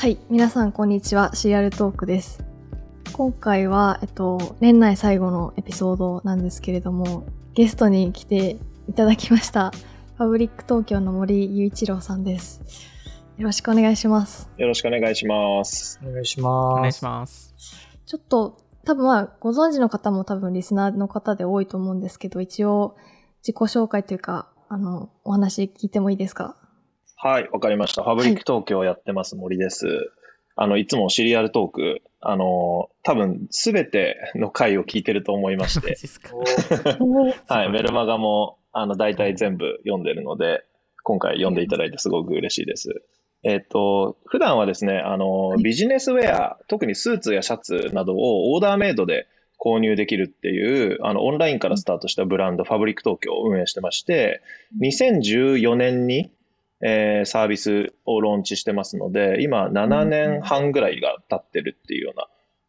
はい、皆さんこんにちは。シリアルトークです。今回は、えっと、年内最後のエピソードなんですけれども、ゲストに来ていただきました。パブリック東京の森雄一郎さんです。よろしくお願いします。よろしくお願いします。お願いしおます。願いします。ちょっと、多分まあ、ご存知の方も多分リスナーの方で多いと思うんですけど、一応、自己紹介というか、あの、お話聞いてもいいですか？はい、わかりました。ファブリック東京をやってます森です。あの、いつもシリアルトーク、あの、多分すべての回を聞いてると思いまし マて はい、メルマガも、あの、大体全部読んでるので、今回読んでいただいてすごく嬉しいです。えっと、普段はですね、あの、い。ビジネスウェア、特にスーツやシャツなどをオーダーメイドで購入できるっていう、あの、オンラインからスタートしたブランド、ファブリック東京を運営してまして、2014年に、えーサービスをローンチしてますので、今7年半ぐらいが経ってるっていうような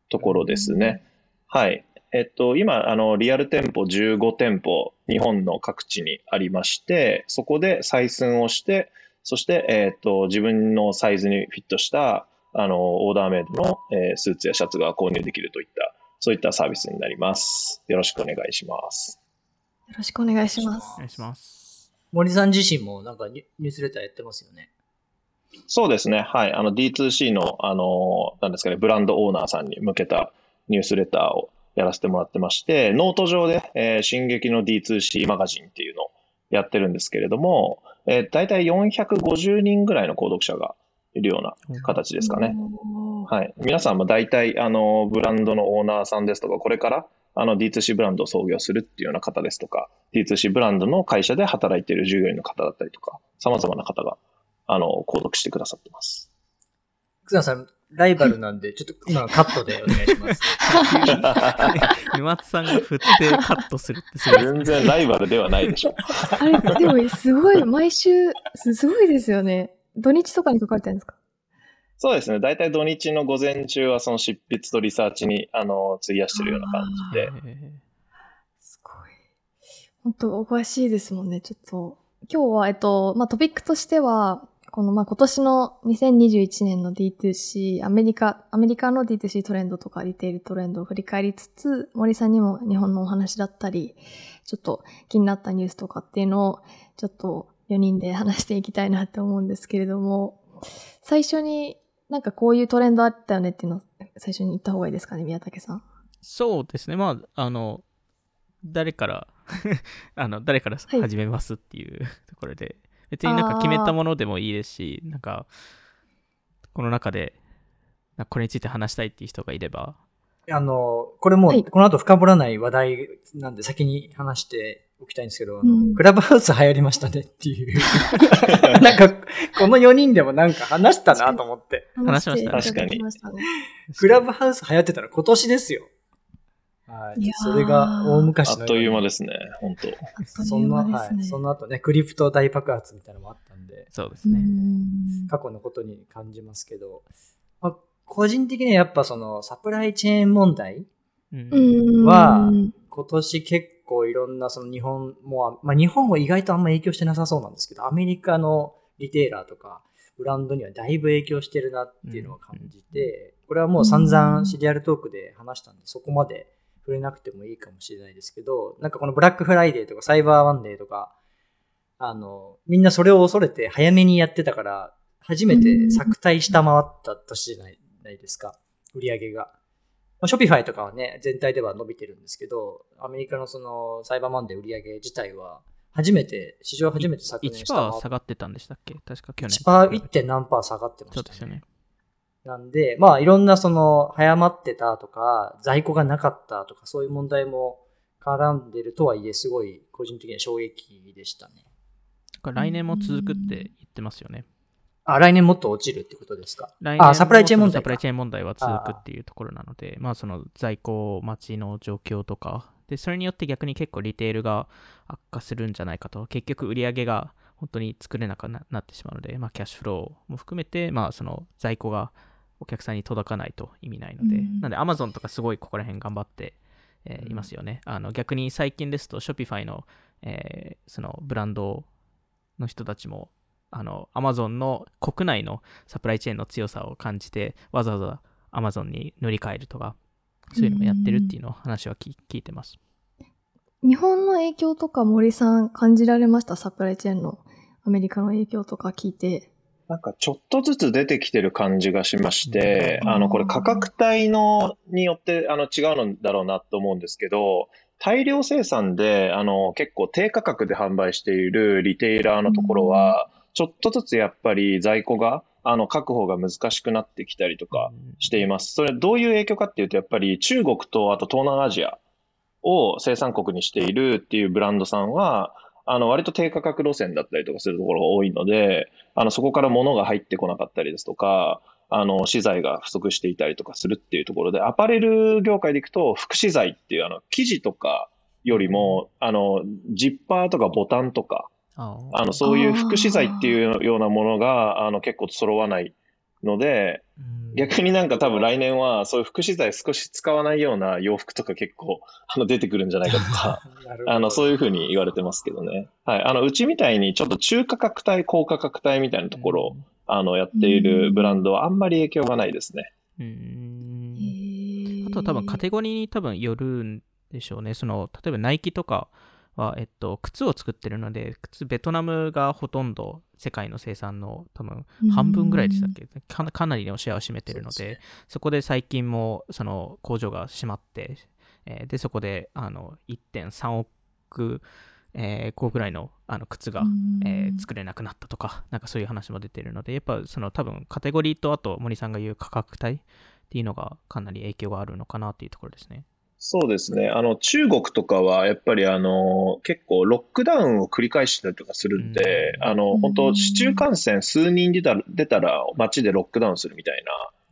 ところですね。はい。えっと、今、あの、リアル店舗15店舗、日本の各地にありまして、そこで採寸をして、そして、えっと、自分のサイズにフィットした、あの、オーダーメイドの、えースーツやシャツが購入できるといった、そういったサービスになります。よろしくお願いします。よろしくお願いしますお。願いします。森さん自身もなんかニュースレターやってますよね。そうですね。はい。あの D2C の、あの、なんですかね、ブランドオーナーさんに向けたニュースレターをやらせてもらってまして、ノート上で、えー進撃の D2C マガジンっていうのをやってるんですけれども、えー、大体450人ぐらいの購読者がいるような形ですかね。はい。皆さんも大体、あの、ブランドのオーナーさんですとか、これから、あの、D2C ブランドを創業するっていうような方ですとか、D2C ブランドの会社で働いている従業員の方だったりとか、様々な方が、あの、購読してくださってます。福田さん、ライバルなんで、ちょっと今のカットでお願いします。沼津さんが振ってカットするってすごい全然ライバルではないでしょ。あれ、でもすごい、毎週、すすごいですよね。土日とかに書かれてるんですか？そうですね。大体土日の午前中はその執筆とリサーチに、あの、費やしてるような感じで。すごい。本当お詳しいですもんね。ちょっと、今日は、えっと、まあ、トピックとしては、この、まあ、今年の2021年の D2C、アメリカ、アメリカの D2C トレンドとかリテールトレンドを振り返りつつ、森さんにも日本のお話だったり、ちょっと気になったニュースとかっていうのを、ちょっと4人で話していきたいなって思うんですけれども、最初になんかこういうトレンドあったよねっていうのを最初に言った方がいいですかね、宮武さん。そうですね。まあ、あの、誰から、あの、誰からはい始めますっていうところで、別になんか決めたものでもいいですし、なんか、この中で、これについて話したいっていう人がいれば、あの、これもこの後深掘らない話題なんで先に話しておきたいんですけど、あのうんクラブハウス流行りましたねっていう。なんか、この4人でもなんか話したなと思って。話しました話していただきましたね。クラブハウス流行ってたの今年ですよ。はいいそれが大昔の。あっという間ですね、本当あっとそな、いうん間ですね。はい。その後ね、クリプト大爆発みたいなのもあったんで、うそうですね。ん過去のことに感じますけど、まあ、個人的にはやっぱそのサプライチェーン問題は今年結構いろんなその日本も、まあ日本も意外とあんま影響してなさそうなんですけど、アメリカのリテーラーとかブランドにはだいぶ影響してるなっていうのを感じて、これはもう散々シリアルトークで話したんで、そこまで触れなくてもいいかもしれないですけど、なんかこのブラックフライデーとかサイバーマンデーとか、あの、みんなそれを恐れて早めにやってたから、初めて昨対下回った年じゃないないですか、売り上げが。まあ Shopify とかはね、全体では伸びてるんですけど、アメリカのそのサイバーマンデー売り上げ自体は、初めて、史上初めて昨年下回1%っ下がってたんでしたっけ？確か去年。1%、1. 点何パー下がってましたねそうですよね。。なんで、まあいろんなその早まってたとか、在庫がなかったとか、そういう問題も絡んでるとはいえ、すごい個人的には衝撃でしたね。来年も続くって言ってますよね。あ、来年もっと落ちるってことですか？来年もあ、サプライチェーン問題か。サプライチェーン問題は続くっていうところなので、まあその在庫待ちの状況とか、で、それによって逆に結構リテールが悪化するんじゃないかと、結局売り上げが本当に作れなくななってしまうので、まあキャッシュフローも含めて、まあその在庫がお客さんに届かないと意味ないので、うんなんで Amazon とかすごいここら辺頑張って、えーいますよね。あの逆に最近ですと Shopify の、えーそのブランドの人たちもあの、アマゾンの国内のサプライチェーンの強さを感じて、わざわざアマゾンに乗り換えるとか、そういうのもやってるっていうのを話は聞聞いてます。日本の影響とか森さん感じられました？サプライチェーンのアメリカの影響とか聞いて。なんかちょっとずつ出てきてる感じがしまして、うんあの、これ価格帯の、によって、あの、違うのだろうなと思うんですけど、大量生産で、あの、結構低価格で販売しているリテイラーのところは、ちょっとずつやっぱり在庫が、あの、確保が難しくなってきたりとかしています。それどういう影響かっていうと、やっぱり中国とあと東南アジアを生産国にしているっていうブランドさんは、あの、割と低価格路線だったりとかするところが多いので、あの、そこから物が入ってこなかったりですとか、あの、資材が不足していたりとかするっていうところで、アパレル業界でいくと、副資材っていう、あの、生地とかよりも、あの、ジッパーとかボタンとか、ああの、そういう副資材っていうようなものが、あの、結構揃わないので、逆になんか多分来年はそういう副資材少し使わないような洋服とか結構 あの出てくるんじゃないかとか、あの、そういうふうに言われてますけどね。はい。あの、うちみたいにちょっと中価格帯、高価格帯みたいなところを、あの、やっているブランドはあんまり影響がないですね。うーんあとは多分カテゴリーに多分よるんでしょうね。その、例えばナイキとかは、えっと、靴を作ってるので、靴、ベトナムがほとんど世界の生産の多分半分ぐらいでしたっけ？かなかなりのシェアを占めてるので、そこで最近もその工場が閉まって、えーで、そこであの1.3億、えー個ぐらいのあの靴が、えー作れなくなったとか、なんかそういう話も出てるので、やっぱその多分カテゴリーとあと森さんが言う価格帯っていうのがかなり影響があるのかなっていうところですね。そうですね。あの、中国とかは、やっぱりあの、結構ロックダウンを繰り返したりとかするんで、うん。あの、本当市中感染数人出たら、出たら街でロックダウンするみたい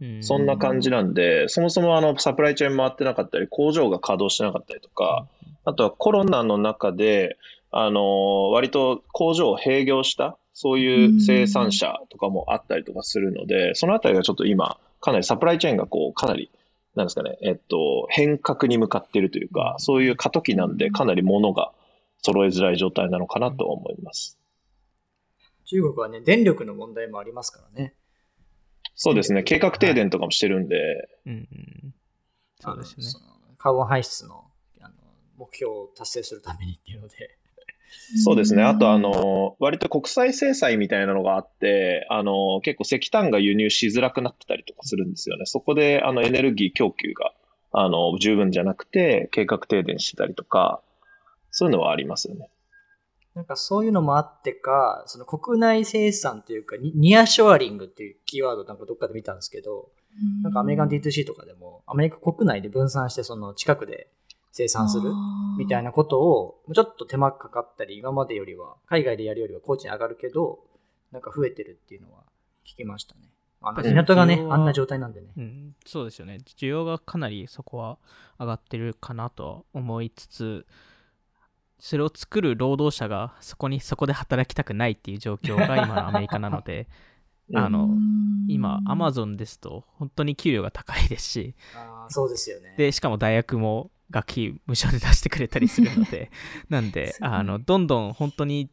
な、うん。そんな感じなんで、そもそもあの、サプライチェーン回ってなかったり、工場が稼働してなかったりとか、あとはコロナの中で、あの、割と工場を閉業した、そういう生産者とかもあったりとかするので、そのあたりがちょっと今、かなりサプライチェーンがこう、かなり、なんですかね、えっと、変革に向かっているというか、そういう過渡期なんで、かなり物が揃えづらい状態なのかなとは思います。中国はね、電力の問題もありますからね。そうですね、計画停電とかもしてるんで、うんうん。そうですよねカーボン排出のあの目標を達成するためにっていうので。そうですね。あと、あ、の、割と国際制裁みたいなのがあって、あの、結構石炭が輸入しづらくなってたりとかするんですよね。そこで、あの、エネルギー供給が、あの、十分じゃなくて、計画停電してたりとか、そういうのはありますよね。なんかそういうのもあってか、その国内生産というか、ニニアショアリングっていうキーワードなんかどっかで見たんですけど、なんかアメリカン D2C とかでも、アメリカ国内で分散してその近くで生産する？みたいな。なことを、ちょっと手間かかったり、今までよりは、海外でやるよりは工賃上がるけど、なんか増えてるっていうのは聞きましたね。あのやっぱり港がねあんな状態なんでね。うん、そうですよね。需要がかなりそこは上がってるかなとは思いつつ、それを作る労働者がそこに、そこで働きたくないっていう状況が今の アメリカなので、あの、今、アマゾンですと本当に給料が高いですし、そうですよね。で、しかも大学も学費無償で出してくれたりするので、なんで、あの、どんどん本当に、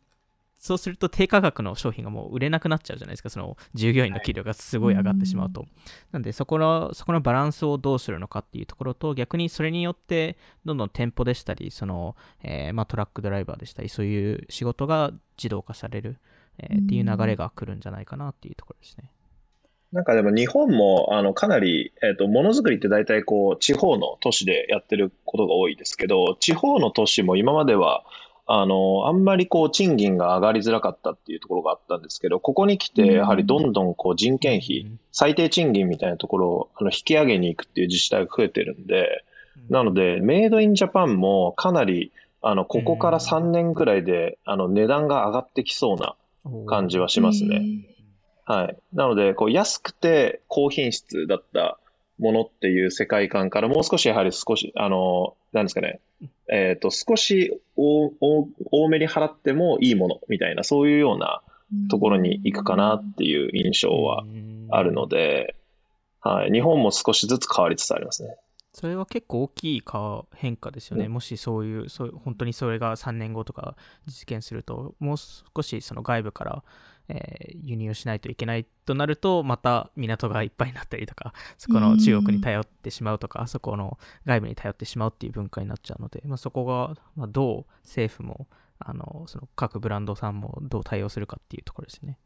そうすると低価格の商品がもう売れなくなっちゃうじゃないですか、その従業員の給料がすごい上がってしまうと。なんで、そこの、そこのバランスをどうするのかっていうところと、逆にそれによって、どんどん店舗でしたり、その、えーまあ、トラックドライバーでしたり、そういう仕事が自動化される、えーっていう流れが来るんじゃないかなっていうところですね。なんかでも日本も、あの、かなり、えっと、ものづくりって大体こう、地方の都市でやってることが多いですけど、地方の都市も今までは、あの、あんまりこう、賃金が上がりづらかったっていうところがあったんですけど、ここに来て、やはりどんどんこう、人件費、最低賃金みたいなところをあの引き上げに行くっていう自治体が増えてるんで、なので、メイドインジャパンもかなり、あの、ここから3年くらいで、あの、値段が上がってきそうな感じはしますね。はい。なので、こう、安くて高品質だったものっていう世界観からもう少しやはり少し、あの、なんですかね、えっと、少し多多多めに払ってもいいものみたいな、そういうようなところに行くかなっていう印象はあるので、はい。日本も少しずつ変わりつつありますね。それは結構大きいか変化ですよね。うんもしそういうそう、本当にそれが3年後とか実現すると、もう少しその外部から、えー輸入しないといけないとなると、また港がいっぱいになったりとか、そこの中国に頼ってしまうとか、そこの外部に頼ってしまうっていう文化になっちゃうので、まあ、そこが、まあ、どう政府も、あの、その各ブランドさんもどう対応するかっていうところですね。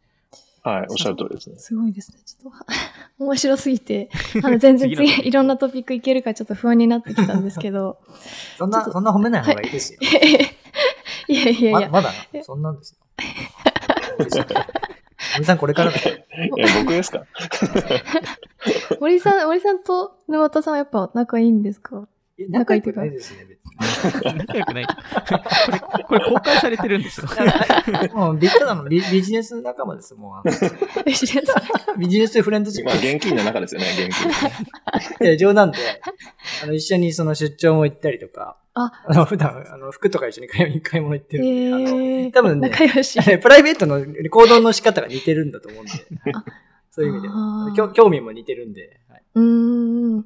はい、おっしゃる通りですね。すごいですね。ちょっと、面白すぎて、あの、全然いろんなトピックいけるかちょっと不安になってきたんですけど。そんな、そんな褒めない方がいいですよ。いやいやいや、ままだ？な、そんなんですよ。森さん、これからだよ。え、僕ですか？森さん、森さんと沼田さんはやっぱ仲いいんですか？仲良くないですね、別に。仲良くない。これ、これ公開されてるんですよ。もうビただのビビジネス仲間です。もうあのビジネスビジネスフレンドシッまあ、現金の中ですよね、現金。プ。いや冗談で、あの、一緒にその出張も行ったりとか、あ、あの、普段、あの、服とか一緒に買い買い物行ってるんで、あの、えー、多分ね、仲良し。プライベートの行動の仕方が似てるんだと思うんで、そういう意味であー興興味も似てるんで、はい、うーん。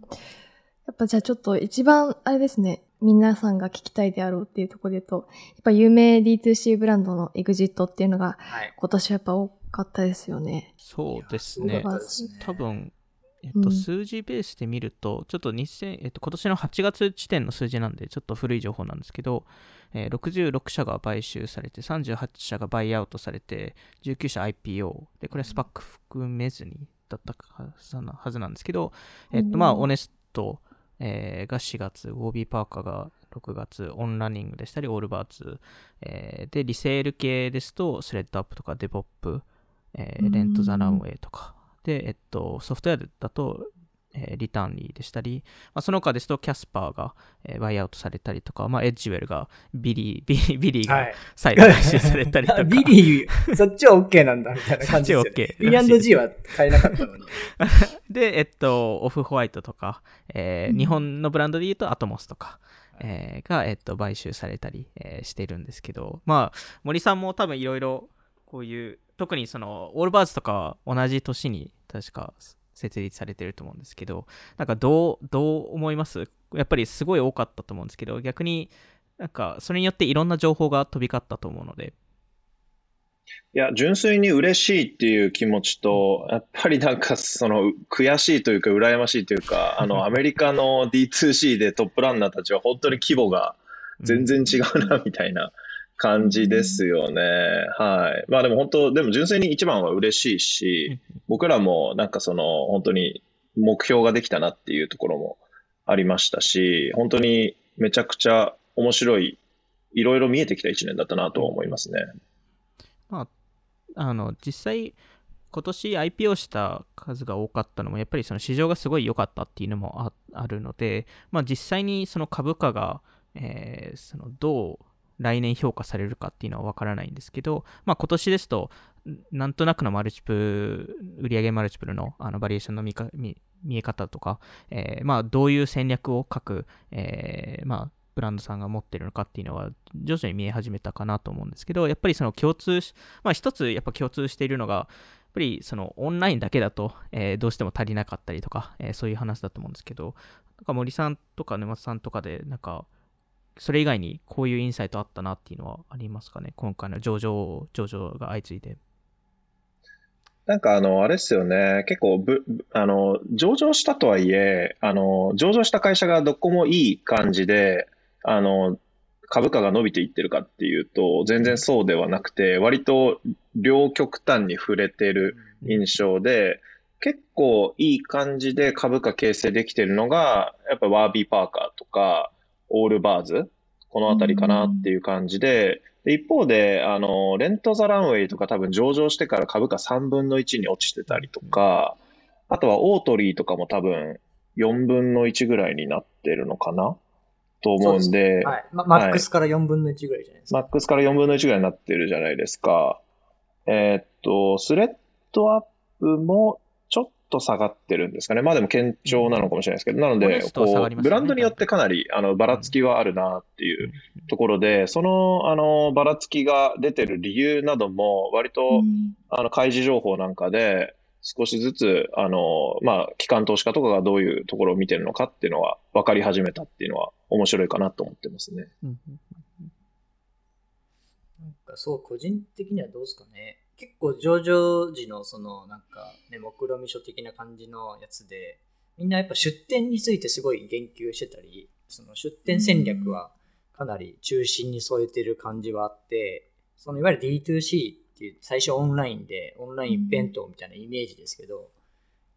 やっぱじゃあちょっと一番、あれですね、皆さんが聞きたいであろうっていうところで言うと、やっぱ有名 D2C ブランドの EXIT っていうのがはい。今年はやっぱ多かったですよね。そうですね。すね。多分、えっと、うん。数字ベースで見ると、ちょっと2000、えっと、今年の8月時点の数字なんで、ちょっと古い情報なんですけど、えー66社が買収されて、38社がバイアウトされて、19社 IPO、で、これは SPAC 含めずにだったはずなはずなんですけど、えっと、まあ、うん Honest、えーが4月、 Warby Parker が6月、 On Running でしたり、 Allbirds、えーで、リセール系ですと、 ThredUp とか Depop、えー Rent the Runway とか、で、えっと、ソフトウェアだと、えー Returnly でしたり、まあ、その他ですと、 Casper が、えーバイアウトされたりとか、まあ、 Edgewell が、Billie、Billie、Billie がはい。再度買収されたりとか、 Billie、そっちは OK なんだ、みたいな感じですよ、ね。そっちは OK P&G は買えなかったのに。で、えっと、 Off-White とか、えーうん日本のブランドで言うと atmos とか、えーが、えっと、買収されたり、えーしてるんですけど、まあ、森さんも多分いろいろ、こういう、特にその、 Allbirds とかは同じ年に確か設立されてると思うんですけど、なんかどう、どう思います？やっぱりすごい多かったと思うんですけど、逆になんか、それによっていろんな情報が飛び交ったと思うので、いや、純粋に嬉しいっていう気持ちと、やっぱりなんかその悔しいというか羨ましいというか、あの アメリカの D2C でトップランナーたちは本当に規模が全然違うなみたいな感じですよね。はい。まあでも本当、でも純粋に一番は嬉しいし、僕らもなんかその本当に目標ができたなっていうところもありましたし、本当にめちゃくちゃ面白い、いろいろ見えてきた一年だったなとは思いますね。まあ、あの、実際、今年 IPO した数が多かったのも、やっぱりその市場がすごい良かったっていうのもああるので、まあ実際にその株価が、えーそのどう来年評価されるかっていうのは分からないんですけど、まあ今年ですと、なんとなくのマルチプル、売上マルチプルのあのバリエーションの見か見え方とか、えーまあどういう戦略を各、えーまあブランドさんが持ってるのかっていうのは徐々に見え始めたかなと思うんですけど、やっぱりその共通し、まあ一つやっぱ共通しているのが、やっぱりそのオンラインだけだと、えーどうしても足りなかったりとか、えーそういう話だと思うんですけど、なんか森さんとか沼津さんとかで、なんか、それ以外にこういうインサイトあったなっていうのはありますかね？今回の上場、上場が相次いで。なんかあの、あれですよね。結構ぶ、ぶあの、上場したとはいえ、あの、上場した会社がどこもいい感じで、あの、株価が伸びていってるかっていうと、全然そうではなくて、割と両極端に触れてる印象で、結構いい感じで株価形成できてるのが、やっぱワービーパーカーとか、オールバーズ、このあたりかなっていう感じで、で一方で、あの、レントザランウェイとか多分上場してから株価3分の1に落ちてたりとか、あとはオートリーとかも多分4分の1ぐらいになってるのかな？と思うんで、はい。まマックスから4分の1ぐらいじゃないですか。マックスから4分の1ぐらいになってるじゃないですか。えーっと、スレッドアップもと下がってるんですかね。まあでも堅調なのかもしれないですけど、なので、こう、ブランドによってかなり、あの、ばらつきはあるなっていうところで、その、あの、ばらつきが出てる理由なども、割と、うん。あの、開示情報なんかで、少しずつ、あの、まあ、機関投資家とかがどういうところを見てるのかっていうのは分かり始めたっていうのは面白いかなと思ってますね。うん。なんかそう、個人的にはどうですかね。結構上場時のそのなんかね、目論見書的な感じのやつで、みんなやっぱ出店についてすごい言及してたり、その出店戦略はかなり中心に添えてる感じはあって、そのいわゆる D2C っていう最初オンラインで、オンラインイベントみたいなイメージですけど、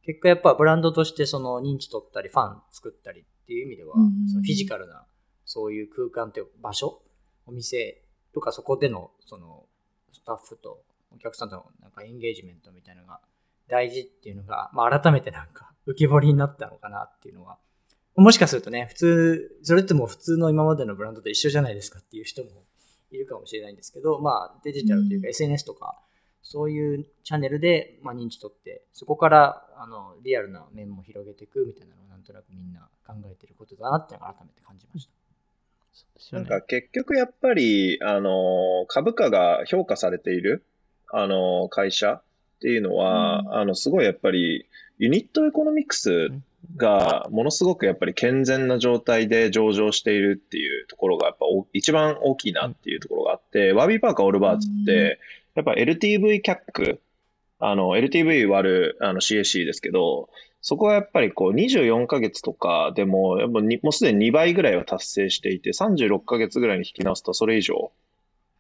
結果やっぱブランドとしてその認知取ったりファン作ったりっていう意味では、うんそのフィジカルなそういう空間というか場所、お店とかそこでのそのスタッフとお客さんとのなんかエンゲージメントみたいなのが大事っていうのが、まあ改めてなんか浮き彫りになったのかなっていうのは、もしかするとね、普通、それってもう普通の今までのブランドと一緒じゃないですかっていう人もいるかもしれないんですけど、まあデジタルというかうん。SNS とか、そういうチャンネルで、まあ、認知取って、そこからあのリアルな面も広げていくみたいなのをなんとなくみんな考えてることだなっていうのを改めて感じました。なんか結局やっぱり、あの、株価が評価されている、あの、会社っていうのは、うん。あの、すごいやっぱり、ユニットエコノミクスがものすごくやっぱり健全な状態で上場しているっていうところがやっぱお一番大きいなっていうところがあって、 Warby Parker、Allbirds って、やっぱ LTV CAC、あの、LTV 割るあの CAC ですけど、そこはやっぱりこう24ヶ月とかでも、やっぱにもうすでに2倍ぐらいは達成していて、36ヶ月ぐらいに引き直すとそれ以上、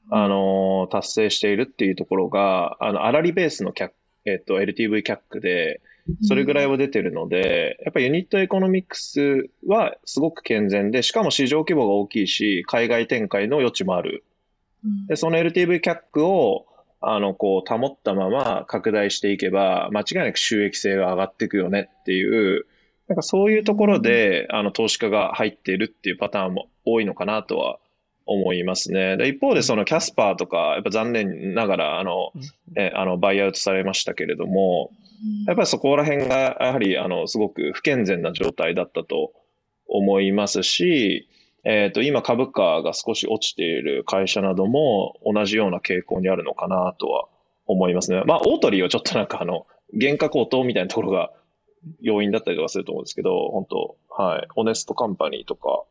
あのー達成しているっていうところが、あの、粗利ベースの CAC、えっと、LTV キャックで、それぐらいは出てるので、やっぱりユニットエコノミクスはすごく健全で、しかも市場規模が大きいし、海外展開の余地もある。うんで、その LTV キャックを、あの、こう、保ったまま拡大していけば、間違いなく収益性が上がっていくよねっていう、なんかそういうところで、あの、投資家が入っているっていうパターンも多いのかなとは思いますね。で、一方でそのキャスパーとか、やっぱ残念ながら、あの、えあの、バイアウトされましたけれども、やっぱりそこら辺が、やはり、あの、すごく不健全な状態だったと思いますし、えっ、と、今株価が少し落ちている会社なども同じような傾向にあるのかなとは思いますね。まあ、オートリーはちょっとなんかあの、原価高騰みたいなところが要因だったりとかすると思うんですけど、本当はい。オネストカンパニーとか、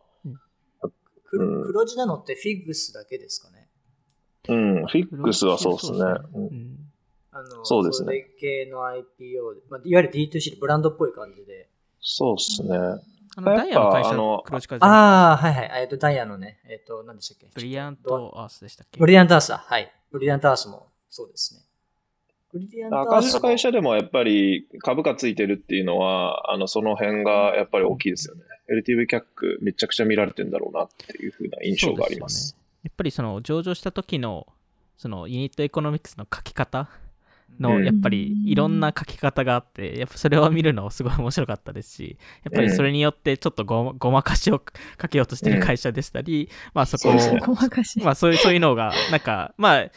くうん黒字なのってフィグスだけですかね。うん、フィックスはそうですね。あのそうですねそれ系の IPO で、まあ、いわゆる D2C でブランドっぽい感じで。そうですね。あのダイヤの会社あの黒字化じゃないああ、はいはい。えっと、ダイヤのね、えっと、何でしたっけ？ブリアントアースでしたっけ？ブリリアントアースだ。はい。ブリリアントアースもそうですね。赤字の会社でもやっぱり株価ついてるっていうのは、あの、その辺がやっぱり大きいですよね。LTV キャックめちゃくちゃ見られてんだろうなっていうふうな印象があります。そうですよね。やっぱりその上場した時のそのユニットエコノミクスの書き方のうん。やっぱりいろんな書き方があってやっぱそれを見るのすごい面白かったですしやっぱりそれによってちょっとごまごまかしを かけようとしてる会社でしたり、まあそこをそういうそういうのがなんかまあや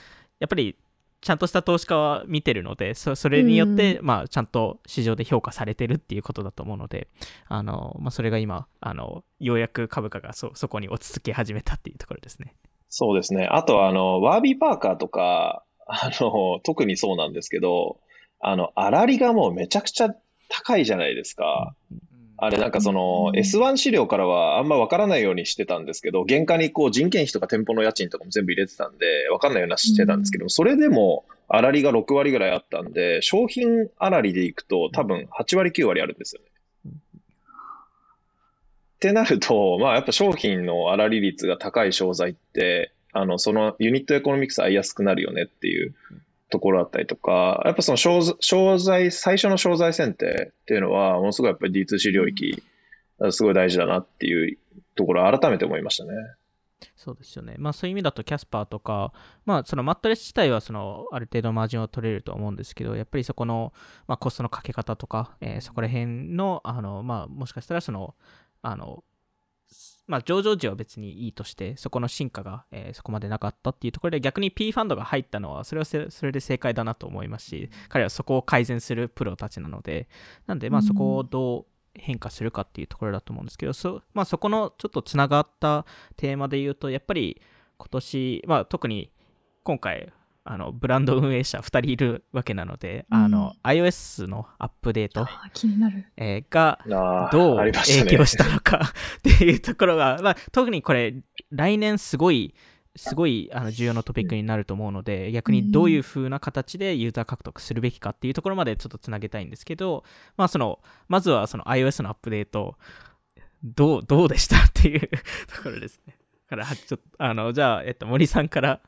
っぱりちゃんとした投資家は見てるのでそそれによって、まあちゃんと市場で評価されてるっていうことだと思うのであの、まあ、それが今あのようやく株価がそそこに落ち着き始めたっていうところですね。そうですね。あとは、あの、ワービーパーカーとか、あの、特にそうなんですけど、あの、粗利がもうめちゃくちゃ高いじゃないですか。うんあれなんかそのうん S1 資料からはあんまわからないようにしてたんですけど、原価にこう人件費とか店舗の家賃とかも全部入れてたんで、わかんないようなしてたんですけど、それでも粗利が6割ぐらいあったんで、商品粗利でいくと多分8割9割あるんですよね。ってなると、まあやっぱ商品の粗利率が高い商材って、あの、そのユニットエコノミクス合いやすくなるよねっていうところだったりとか、やっぱその商材商材、最初の商材選定っていうのは、ものすごいやっぱり D2C 領域、すごい大事だなっていうところを改めて思いましたね。そうですよね。まあそういう意味だとキャスパーとか、まあそのマットレス自体はそのある程度マージンを取れると思うんですけど、やっぱりそこの、まあ、コストのかけ方とか、えーそこら辺の、あの、まあもしかしたらその、あの、まあ上場時は別にいいとして、そこの進化が、えーそこまでなかったっていうところで逆に P ファンドが入ったのは、それはせそれで正解だなと思いますし、彼はそこを改善するプロたちなので、なんでまあうん。そこをどう変化するかっていうところだと思うんですけど、そ,、まあ、そこのちょっとつながったテーマで言うと、やっぱり今年、まあ、特に今回、あのブランド運営者2人いるわけなので、あの iOS のアップデート、気になる。えーがどう影響したのか っていうところが、まあ、特にこれ来年すごいすごいあの重要なトピックになると思うので、逆にどういう風な形でユーザー獲得するべきかっていうところまでちょっとつなげたいんですけど、まあその、まずはその iOS のアップデート、どう、どうでしたっていうところですね。から、ちょっと、あの、じゃあ、えっと、森さんから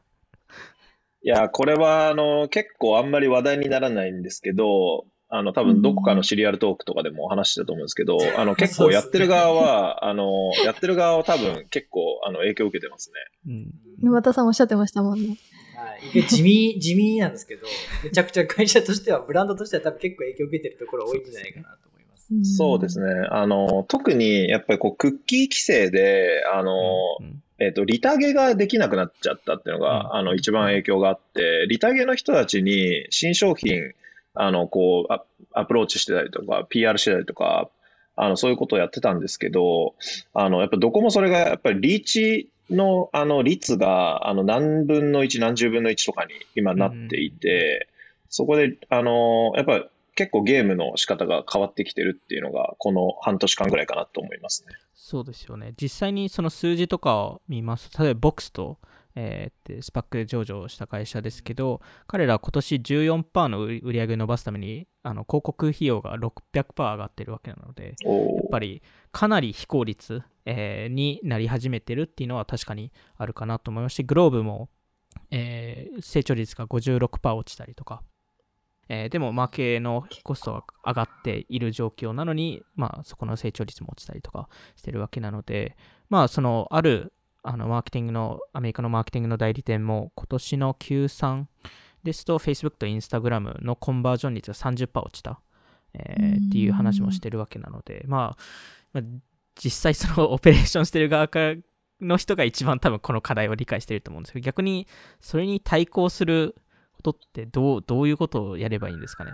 いや、これは、あの、結構あんまり話題にならないんですけど、あの、多分どこかのシリアルトークとかでも話してたと思うんですけど、あの、結構やってる側は、あの、やってる側は多分結構、あの、影響を受けてますね。うん。沼田さんおっしゃってましたもんね。はい。地味、地味なんですけど、めちゃくちゃ会社としては、ブランドとしては多分結構影響を受けてるところ多いんじゃないかなと思います。そうですね。あの、特にやっぱりこう、クッキー規制で、あの、うんえっ、と、リタゲができなくなっちゃったっていうのが、うん、あの、一番影響があって、リタゲの人たちに新商品、あの、こうア、アプローチしてたりとか、PR してたりとか、あの、そういうことをやってたんですけど、あの、やっぱどこもそれが、やっぱりリーチの、あの、率が、あの、何分の1、何十分の1とかに今なっていて、うん、そこで、あの、やっぱ結構ゲームの仕方が変わってきてるっていうのが、この半年間ぐらいかなと思いますね。そうですよね。実際にその数字とかを見ますと、例えばボックスと、えー、スパック上場した会社ですけど、彼らは今年14%の売り上げを伸ばすために、あの広告費用が600%上がってるわけなので、やっぱりかなり非効率、えー、になり始めてるっていうのは確かにあるかなと思いまして、グローブも、えー、成長率が56%落ちたりとか、えー、でも、マーケのコストが上がっている状況なのに、まあ、そこの成長率も落ちたりとかしてるわけなので、まあ、その、ある、あの、マーケティングの、アメリカのマーケティングの代理店も、今年の Q3 ですと、Facebook と Instagram のコンバージョン率が30%落ちた、えー、っていう話もしてるわけなので、まあ、まあ、実際そのオペレーションしてる側からの人が一番多分この課題を理解してると思うんですけど、逆にそれに対抗することってどう、どういうことをやればいいんですかね？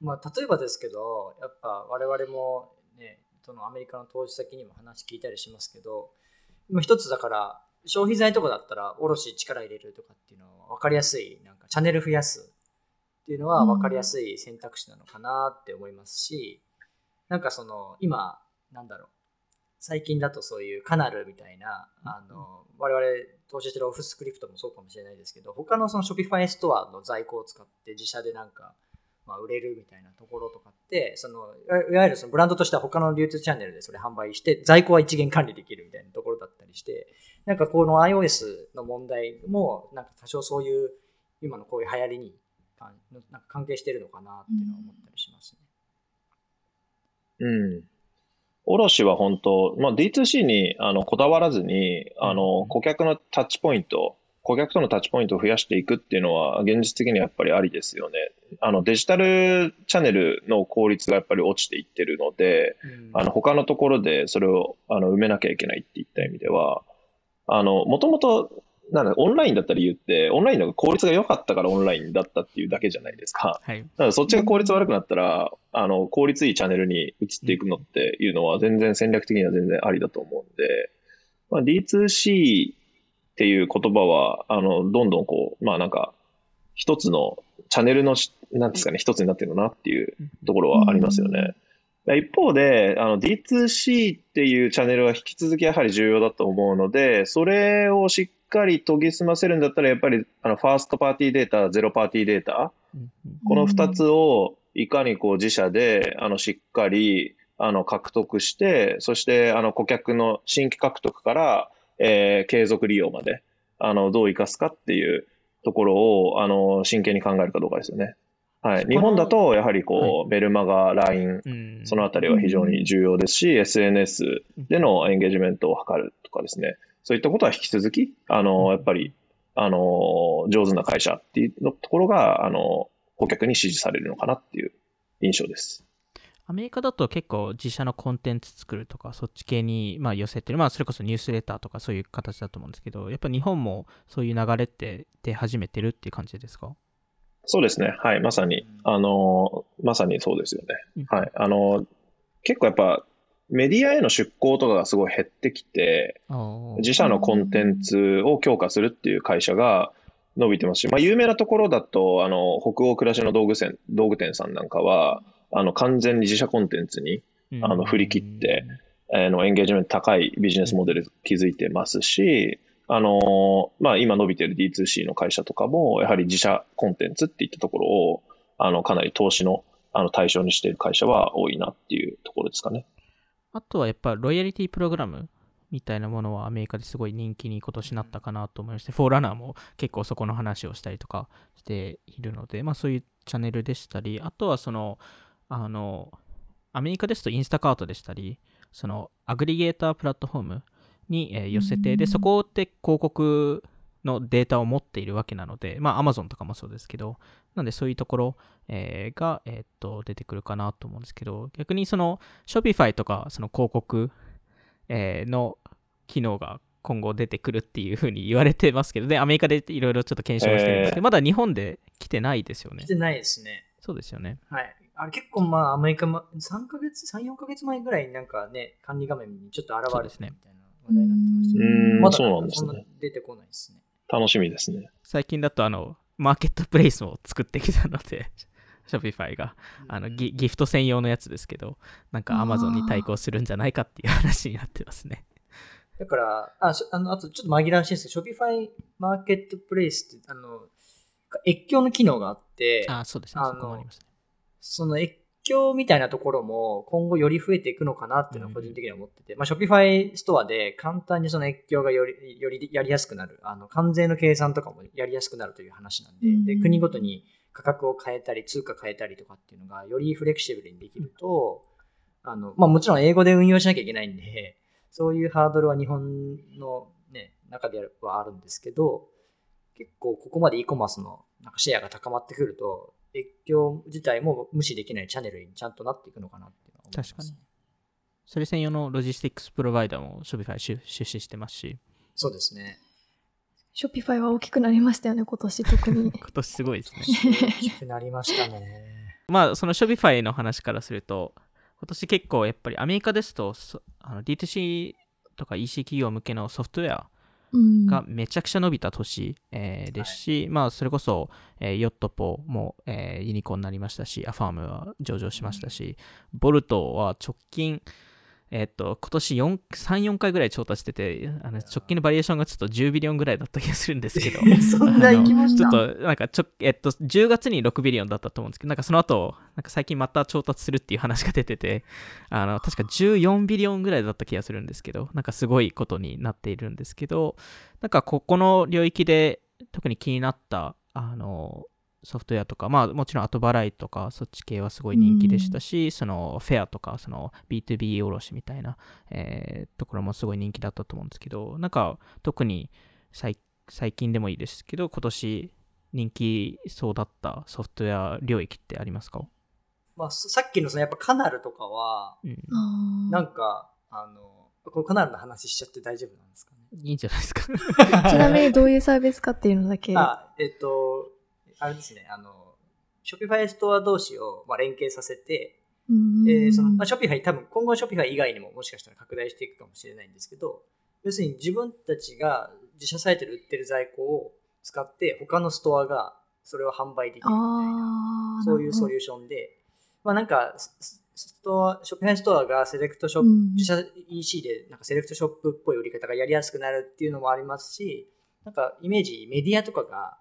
まあ、例えばですけど、やっぱ我々もね、そのアメリカの投資先にも話聞いたりしますけど、今一つだから、消費財とかだったら、卸力入れるとかっていうのは分かりやすい、なんかチャンネル増やす。っていうのは分かりやすい選択肢なのかなって思いますし、うん、なんかその、今、なんだろう、最近だとそういうカナルみたいな、あの、我々投資してるオフスクリプトもそうかもしれないですけど、他のその Shopify ストアの在庫を使って自社でなんか、まあ、売れるみたいなところとかって、そのいわゆるそのブランドとしては他の流通チャンネルでそれ販売して、在庫は一元管理できるみたいなところだったりして、なんかこの iOS の問題も、なんか多少そういう、今のこういう流行りになんか関係してるのかなっていうのは思ったりしますね。うん。卸は本当、まあ、D2C にあのこだわらずに、あの、顧客のタッチポイント、顧客とのタッチポイントを増やしていくっていうのは、現実的にはやっぱりありですよね。あの、デジタルチャンネルの効率がやっぱり落ちていってるので、あの、他のところでそれを、あの、埋めなきゃいけないっていった意味では、あの、もともとなんだ、オンラインだった理由って、オンラインの効率が良かったからオンラインだったっていうだけじゃないですか。はい。だからそっちが効率悪くなったら、あの、効率いいチャンネルに移っていくのっていうのは全然戦略的には全然ありだと思うんで、まあ、D2C っていう言葉は、あの、どんどんこう、まあなんか、一つのチャンネルの、なんですかね、一つになってるのなっていうところはありますよね。一方で、あの D2C っていうチャンネルは引き続きやはり重要だと思うので、それをしっかり研ぎ澄ませるんだったら、やっぱりあのファーストパーティーデータ、ゼロパーティーデータ、この2つをいかにこう自社であのしっかりあの獲得して、そしてあの顧客の新規獲得から、えー、継続利用まであのどう生かすかっていうところをあの真剣に考えるかどうかですよね。はい、日本だと、やはりこう、はい、メルマガ、LINE、そのあたりは非常に重要ですし、SNS でのエンゲージメントを図るとかですね、そういったことは引き続き、あの、やっぱり、あの、上手な会社っていうところが、あの、顧客に支持されるのかなっていう印象です。アメリカだと結構自社のコンテンツ作るとか、そっち系にまあ寄せてる、まあそれこそニュースレターとかそういう形だと思うんですけど、やっぱ日本もそういう流れって出始めてるっていう感じですか？そうですね。はい。まさに、あの、まさにそうですよね。はい。あの、結構やっぱメディアへの出向とかがすごい減ってきて、自社のコンテンツを強化するっていう会社が伸びてますし、まあ、有名なところだと、あの、北欧暮らしの道具店、道具店さんなんかは、あの、完全に自社コンテンツに、あの、振り切って、あの、エンゲージメント高いビジネスモデル築いてますし、あの、まあ、今伸びてる D2C の会社とかも、やはり自社コンテンツっていったところを、あの、かなり投資の、あの、対象にしている会社は多いなっていうところですかね。あとはやっぱロイヤリティプログラムみたいなものはアメリカですごい人気に今年なったかなと思いまして、フォーラナーも結構そこの話をしたりとかしているので、まあそういうチャンネルでしたり、あとはその、あの、アメリカですとインスタカートでしたり、そのアグリゲータープラットフォームに、え寄せて、で、そこで広告のデータを持っているわけなので、まあ Amazon とかもそうですけど、なんでそういうところ、えー、が、えー、っと、出てくるかなと思うんですけど、逆にその Shopify とかその広告、えー、の機能が今後出てくるっていうふうに言われてますけどね、アメリカでいろいろちょっと検証してるんですけど、えー、まだ日本で来てないですよね。来てないですね。そうですよね。はい。あれ結構まあアメリカも3ヶ月、3、4ヶ月前ぐらいになんかね、管理画面にちょっと現れてみたいな話題になってましたけど、ね、まだそうなんですね。出てこないですね。楽しみですね。最近だとあの、マーケットプレイスも作ってきたので、ショピファイが、あのギギフト専用のやつですけど、なんかアマゾンに対抗するんじゃないかっていう話になってますね。だから、あ、あの、あとちょっと紛らわしいですけど、ショピファイマーケットプレイスって、あの、越境の機能があって、あ、そうですね。あの、その越境みたいなところも今後より増えていくのかなっていうのは個人的には思ってて、うん、まあ、ショピファイストアで簡単にその越境がよりよりやりやすくなる、あの、関税の計算とかもやりやすくなるという話なんで、うん、で、国ごとに価格を変えたり、通貨変えたりとかっていうのがよりフレキシブルにできると、あの、まあ、もちろん英語で運用しなきゃいけないんで、そういうハードルは日本のね、中ではあるんですけど、結構ここまで e コマースのなんかシェアが高まってくると、越境自体も無視できないチャンネルにちゃんとなっていくのかなっていうのは思います、ね、確かに。それ専用のロジスティックスプロバイダーも Shopify 出資してますし。そうですね。Shopify は大きくなりましたよね、今年特に。今年すごいですね。大きくなりましたね。まあ、その Shopify の話からすると、今年結構やっぱりアメリカですと、あの D2C とか EC 企業向けのソフトウェアがめちゃくちゃ伸びた年、えー、ですし、はい、まあそれこそ、えー、 Yotpo も、えー、ユニコーンになりましたし、アファームは上場しましたし、ボルトは直近、えっ、と、今年4、3、4回ぐらい調達してて、あの直近のバリュエーションがちょっと10ビリオンぐらいだった気がするんですけど、そんな行きました？ちょっと、なんかちょ、えっと、10月に6ビリオンだったと思うんですけど、なんかその後、なんか最近また調達するっていう話が出てて、あの、確か14ビリオンぐらいだった気がするんですけど、なんかすごいことになっているんですけど、なんかここの領域で特に気になった、あの、ソフトウェアとか、まあもちろん後払いとかそっち系はすごい人気でしたし、うん、そのフェアとかその B2B 卸みたいな、えー、ところもすごい人気だったと思うんですけど、なんか特に最近でもいいですけど、今年人気そうだったソフトウェア領域ってありますか？まあ、さっきのそのやっぱカナルとかは、うん、なんか、あの、このカナルの話しちゃって大丈夫なんですかね？いいんじゃないですか。ちなみにどういうサービスかっていうのだけ。あ、えっ、ー、と、あれですね、あの、 Shopify ストア同士を、まあ、連携させて、でそのまあ、 Shopify 多分今後 Shopify 以外にももしかしたら拡大していくかもしれないんですけど、要するに自分たちが自社サイトで売ってる在庫を使って他のストアがそれを販売できるみたいな、そういうソリューションで、まあなんか、ストア、 Shopify ストアがセレクトショップ、自社 EC でなんかセレクトショップっぽい売り方がやりやすくなるっていうのもありますし、なんかイメージ、メディアとかが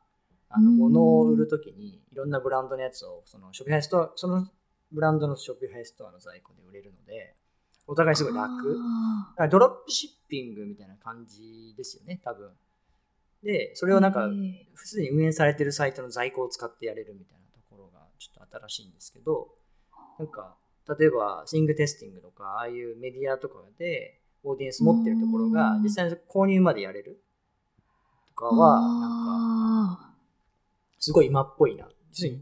あの物を売るときにいろんなブランドのやつをその Shopify ストア、そのブランドの Shopify ストアの在庫で売れるので、お互いすごい楽。ドロップシッピングみたいな感じですよね、多分。で、それをなんか、普通に運営されてるサイトの在庫を使ってやれるみたいなところがちょっと新しいんですけど、なんか、例えば、シングテスティングとか、ああいうメディアとかで、オーディエンス持ってるところが、実際に購入までやれるとかは、なんか、すごい今っぽいな。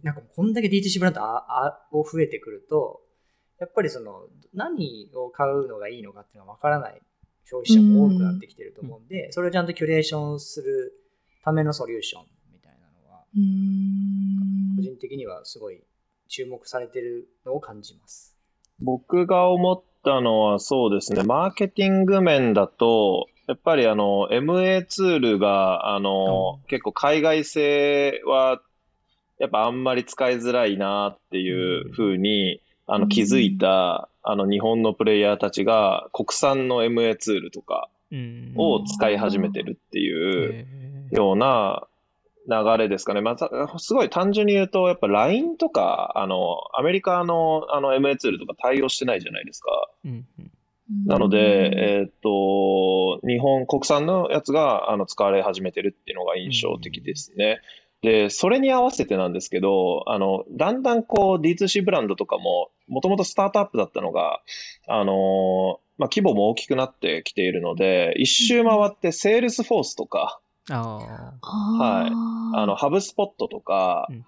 なんかこんだけ DTC ブランドああを増えてくると、やっぱりその何を買うのがいいのかっていうのがわからない消費者も多くなってきてると思うんで、それをちゃんとキュレーションするためのソリューションみたいなのは、個人的にはすごい注目されてるのを感じます。僕が思ったのはそうですね、マーケティング面だと、やっぱりあの、MA ツールが、あの、結構海外製は、やっぱあんまり使いづらいなっていうふうに、あの、気づいた、あの、日本のプレイヤーたちが、国産の MA ツールとかうん。を使い始めてるっていうような流れですかね。また、すごい単純に言うと、やっぱ LINE とか、あの、アメリカのあの MA ツールとか対応してないじゃないですか。うんうんなので、えーっと、日本国産のやつがあの使われ始めてるっていうのが印象的ですね。で、それに合わせてなんですけど、あの、だんだんこう D2C ブランドとかも、もともとスタートアップだったのが、あの、まあ、規模も大きくなってきているので、一周回ってセールスフォースとか、あはい。あの、ハブスポットとかうん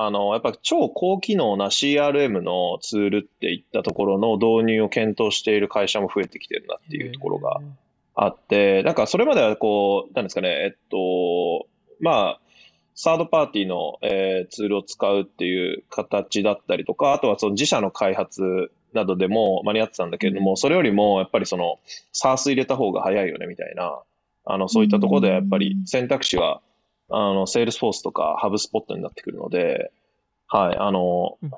あの、やっぱ超高機能な CRM のツールっていったところの導入を検討している会社も増えてきてるなっていうところがあって、なんかそれまではこう、なんですかね、えっと、まあ、サードパーティーの、えーツールを使うっていう形だったりとか、あとはその自社の開発などでも間に合ってたんだけれども、それよりもやっぱりその SaaS 入れた方が早いよねみたいな、あの、そういったところでやっぱり選択肢は、あの、セールスフォースとかハブスポットになってくるので、はい、あのうん、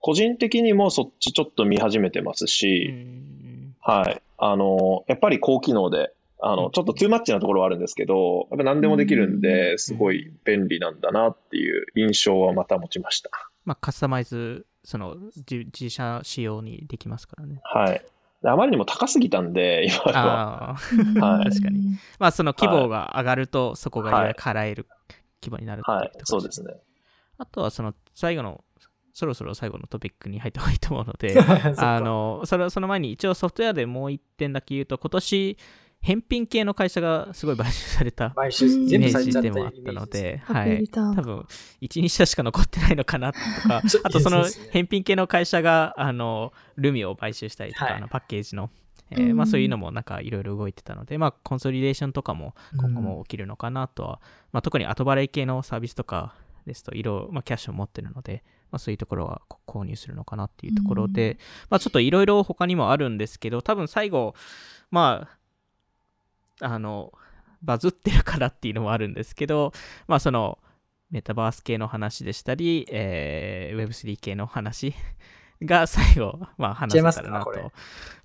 個人的にもそっちちょっと見始めてますうし、んはい。あの、やっぱり高機能で、あの、うんちょっとトゥーマッチなところはあるんですけど、やっぱ何でもできるんうで、すごい便利なんだなっていう印象はまた持ちました。まあ、カスタマイズ、その自自社仕様にできますからね。はい。であまりにも高すぎたんで、今は。ああ、はい確かに。まあ、その規模が上がると、そこがより払える規模になるっていうはい。そうですね。あとは、その最後の、そろそろ最後のトピックに入った方がいいと思うので、あのそれその前に一応ソフトウェアでもう一点だけ言うと、今年、返品系の会社がすごい買収されたイメージでもあったので、はい。多分、1、2社しか残ってないのかなとか あとその返品系の会社が、あの、ルミを買収したりとか、はい。あのパッケージの、えーうん。まあそういうのもなんかいろいろ動いてたので、まあコンソリデーションとかも今後も起きるのかなとは、まあ特に後払い系のサービスとかですと、色、まあキャッシュを持ってるので、まあそういうところはこ購入するのかなっていうところで、まあちょっといろいろ他にもあるんですけど、多分最後、まあ、あの、バズってるからっていうのもあるんですけど、まあその、メタバース系の話でしたり、えー、Web3 系の話 が最後、まあ話せたらなとますかこ。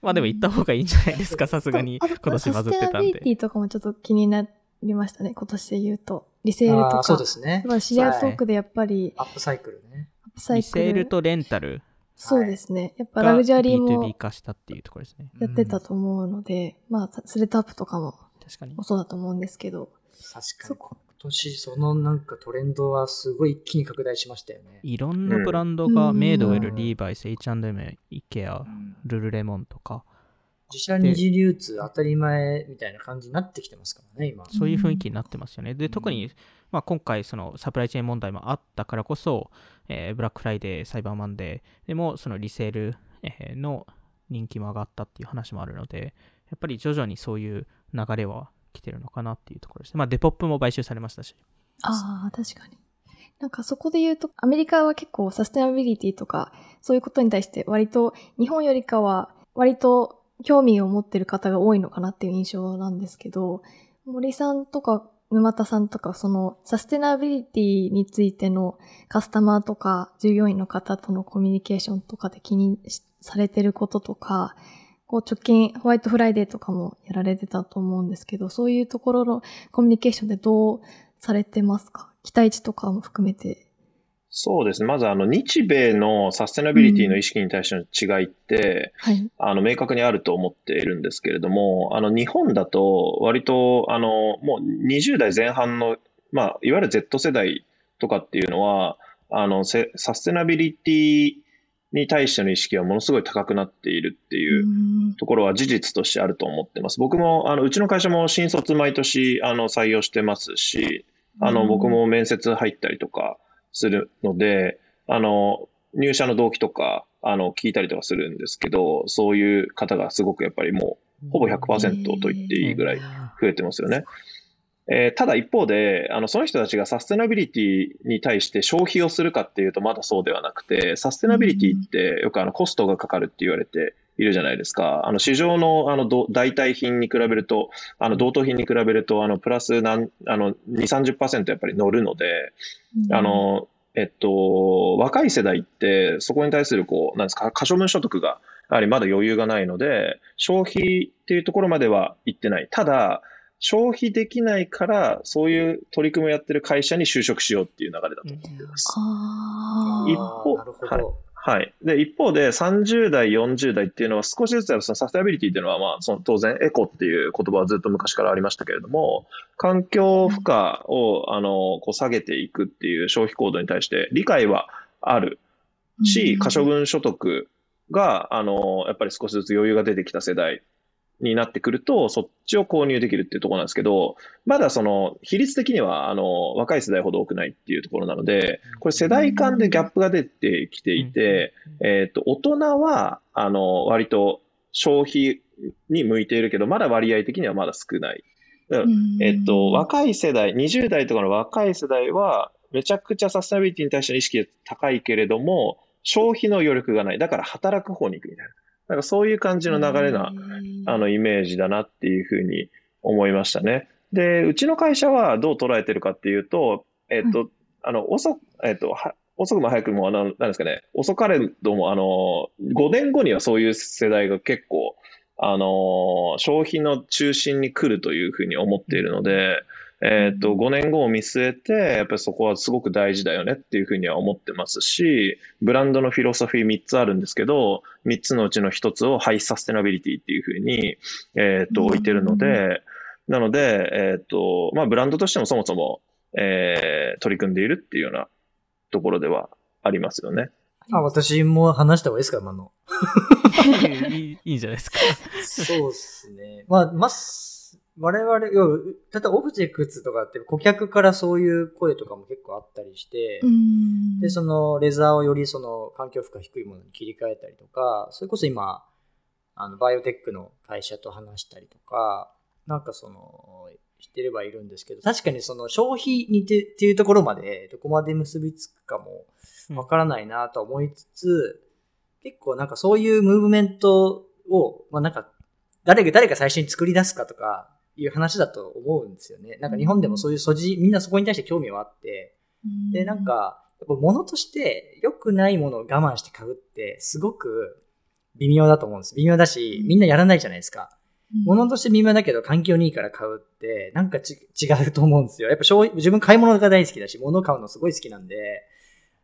まあでも言った方がいいんじゃないですか、さすがに今年バズってたんで。サスティとかもちょっと気になりましたね、今年で言うと。リセールとか。そうですね。まあシリアルトークでやっぱり、アップサイクルね。アップサイリクル。セールとレンタルそうですね。やっぱがラグジュアリー B2B も化したっていうところですね。やってたと思うので、まあ、スレッドアップとかも確かに。そうだと思うんですけど。確かに。今年そのなんかトレンドはすごい一気に拡大しましたよね。いろんなブランドが、うんメイドウェル、うんリーバイス、H&M、イケア、ルルレモンとか、自社二次流通当たり前みたいな感じになってきてますからね、今。そういう雰囲気になってますよね。で、うん特に、まあ、今回、そのサプライチェーン問題もあったからこそ、えーブラックフライデー、サイバーマンデーでも、そのリセール、えーの人気も上がったっていう話もあるので、やっぱり徐々にそういう流れは来てるのかなっていうところですね。まあ、デポップも買収されましたし。ああ、確かに。なんかそこで言うと、アメリカは結構サステナビリティとか、そういうことに対して割と日本よりかは割と興味を持ってる方が多いのかなっていう印象なんですけど、森さんとか沼田さんとか、そのサステナビリティについてのカスタマーとか従業員の方とのコミュニケーションとかで気にされてることとか、こう直近ホワイトフライデーとかもやられてたと思うんですけど、そういうところのコミュニケーションでどうされてますか？期待値とかも含めて。そうですね。まず、あの、日米のサステナビリティの意識に対しての違いって、はい。あの、明確にあると思っているんですけれども、あの、日本だと、割と、あの、もう20代前半の、まあ、いわゆる Z 世代とかっていうのは、あの、せサステナビリティに対しての意識はものすごい高くなっているっていううんところは事実としてあると思ってます。僕も、あの、うちの会社も新卒毎年、あの、採用してますし、あの、僕も面接入ったりとかするので、あの、入社の動機とか、あの、聞いたりとかするんですけど、そういう方がすごくやっぱりもう、ほぼ100%と言っていいぐらい増えてますよね。えーただ一方で、あの、その人たちがサステナビリティに対して消費をするかっていうとまだそうではなくて、サステナビリティってよくあのコストがかかるって言われているじゃないですか。あの、市場のあの、ど代替品に比べると、あの、同等品に比べると、あの、プラスなん、あの、2、30%やっぱり乗るので、あ、の、えっと、若い世代って、そこに対する、こう、なんですか、可処分所得がやはりまだ余裕がないので、消費っていうところまでは行ってない。ただ、消費できないから、そういう取り組みをやってる会社に就職しようっていう流れだと思ってます。一方、はい、はい。で、一方で30代、40代っていうのは少しずつそのサステナビリティっていうのは、まあ、その当然エコっていう言葉はずっと昔からありましたけれども、環境負荷を、あの、こう下げていくっていう消費行動に対して理解はある。し、可処分所得が、あの、やっぱり少しずつ余裕が出てきた世代になってくると、そっちを購入できるっていうところなんですけど、まだその、比率的には、あの、若い世代ほど多くないっていうところなので、これ世代間でギャップが出てきていて、えっ、と、大人は、あの、割と消費に向いているけど、まだ割合的にはまだ少ない。えっと、若い世代、20代とかの若い世代は、めちゃくちゃサステナビリティに対しての意識が高いけれども、消費の余力がない。だから働く方に行くみたいな。なんかそういう感じの流れな、あの、イメージだなっていうふうに思いましたね。で、うちの会社はどう捉えてるかっていうと、えっと、あの、遅、えっと、は遅くも早くも、あの、なんですかね、遅かれども、あの、5年後にはそういう世代が結構、あの、消費の中心に来るというふうに思っているので、えっ、ー、と、5年後を見据えて、やっぱりそこはすごく大事だよねっていうふうには思ってますし、ブランドのフィロソフィー3つあるんですけど、3つのうちの1つをハイサステナビリティっていうふうに、えっ、ー、と、置いてるので、なので、えっ、ー、と、まあ、ブランドとしてもそもそも、えー、取り組んでいるっていうようなところではありますよね。あ、私も話した方がいいですか、今の。いいいいんじゃないですか。そうですね。まあ、ま我々、要例えばオブジェクツとかって顧客からそういう声とかも結構あったりして、で、そのレザーをよりその環境負荷低いものに切り替えたりとか、それこそ今、あの、バイオテックの会社と話したりとか、なんかその、してればいるんですけど、確かにその消費にてっていうところまでどこまで結びつくかもわからないなと思いつつ、うん、結構なんかそういうムーブメントを、まあなんか誰が、誰が最初に作り出すかとか、いう話だと思うんですよね。なんか日本でもそういう素地、みんなそこに対して興味はあって、で、なんか、やっぱ物として良くないものを我慢して買うって、すごく微妙だと思うんです。微妙だし、みんなやらないじゃないですか。物として微妙だけど環境にいいから買うって、なんか違うと思うんですよ。やっぱ自分買い物が大好きだし、物を買うのすごい好きなんで、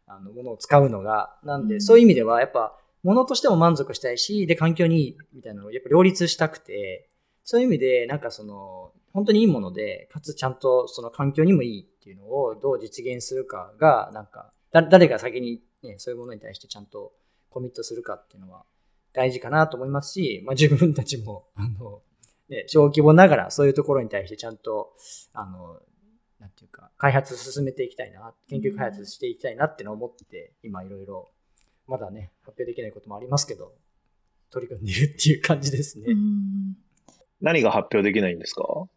あの、物を使うのが。なんで、そういう意味では、やっぱ、物としても満足したいし、で、環境にいいみたいなのをやっぱ両立したくて、そういう意味で、なんかその、本当にいいもので、かつちゃんとその環境にもいいっていうのをどう実現するかが、なんか、誰が先にね、そういうものに対してちゃんとコミットするかっていうのは大事かなと思いますし、まあ自分たちも、あの、ね、小規模ながらそういうところに対してちゃんと、あの、なんていうか、開発進めていきたいな、研究開発していきたいなってのを思って、今いろいろ、まだね、発表できないこともありますけど、取り組んでいるっていう感じですね。何が発表できないんですか？そ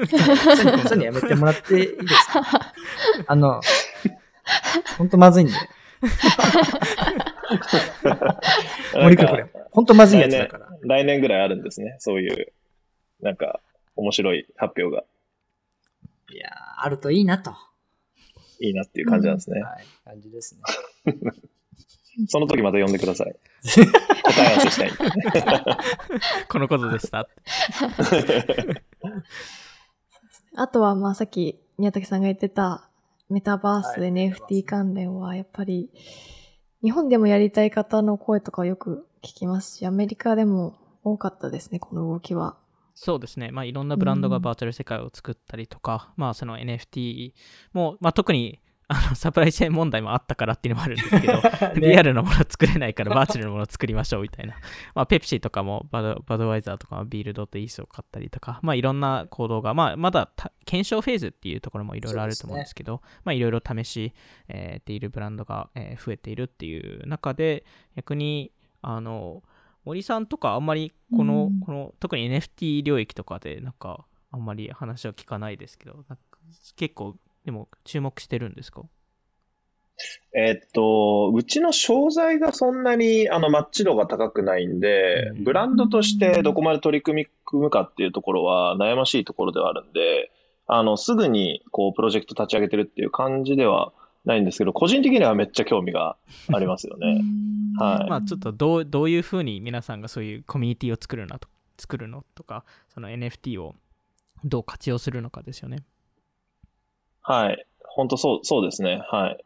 ういうのやめてもらっていいですか？あの、ほんとまずいんで。森君これ、ほんとまずいやつだから。来年ぐらいあるんですね。そういう、なんか、面白い発表が。いやー、あるといいなと。いいなっていう感じなんですね。うん、はい、感じですね。その時また呼んでください。答え合わせしたい。このことでした。あとは、まあ、さっき宮武さんが言ってたメタバース、NFT 関連は、やっぱり、日本でもやりたい方の声とかよく聞きますし、アメリカでも多かったですね、この動きは。そうですね。まあ、いろんなブランドがバーチャル世界を作ったりとか、うん、まあ、その NFT も、まあ、特にあのサプライチェーン問題もあったからっていうのもあるんですけど、リアルなもの作れないからバーチャルなものを作りましょうみたいな。まあ、ペプシーとかもバドバドワイザーとかビールドとイースを買ったりとか、まあ、いろんな行動が、まあ、まだ検証フェーズっていうところもいろいろあると思うんですけど、ね、まあ、いろいろ試し、えー、ているブランドが、えー、増えているっていう中で、逆に、あの、森さんとかあんまりこの、うん、この特に NFT 領域とかでなんかあんまり話は聞かないですけど、結構でも注目してるんですか？えっと、うちの商材がそんなにあのマッチ度が高くないんで、ブランドとしてどこまで取り組み組むかっていうところは悩ましいところではあるんで、あの、すぐにこうプロジェクト立ち上げてるっていう感じではないんですけど、個人的にはめっちゃ興味がありますよね。はいまあちょっとどうどういうふうに皆さんがそういうコミュニティを作るのと作るのとか、その NFT をどう活用するのかですよね。はい。本当そう、そうですね。はい。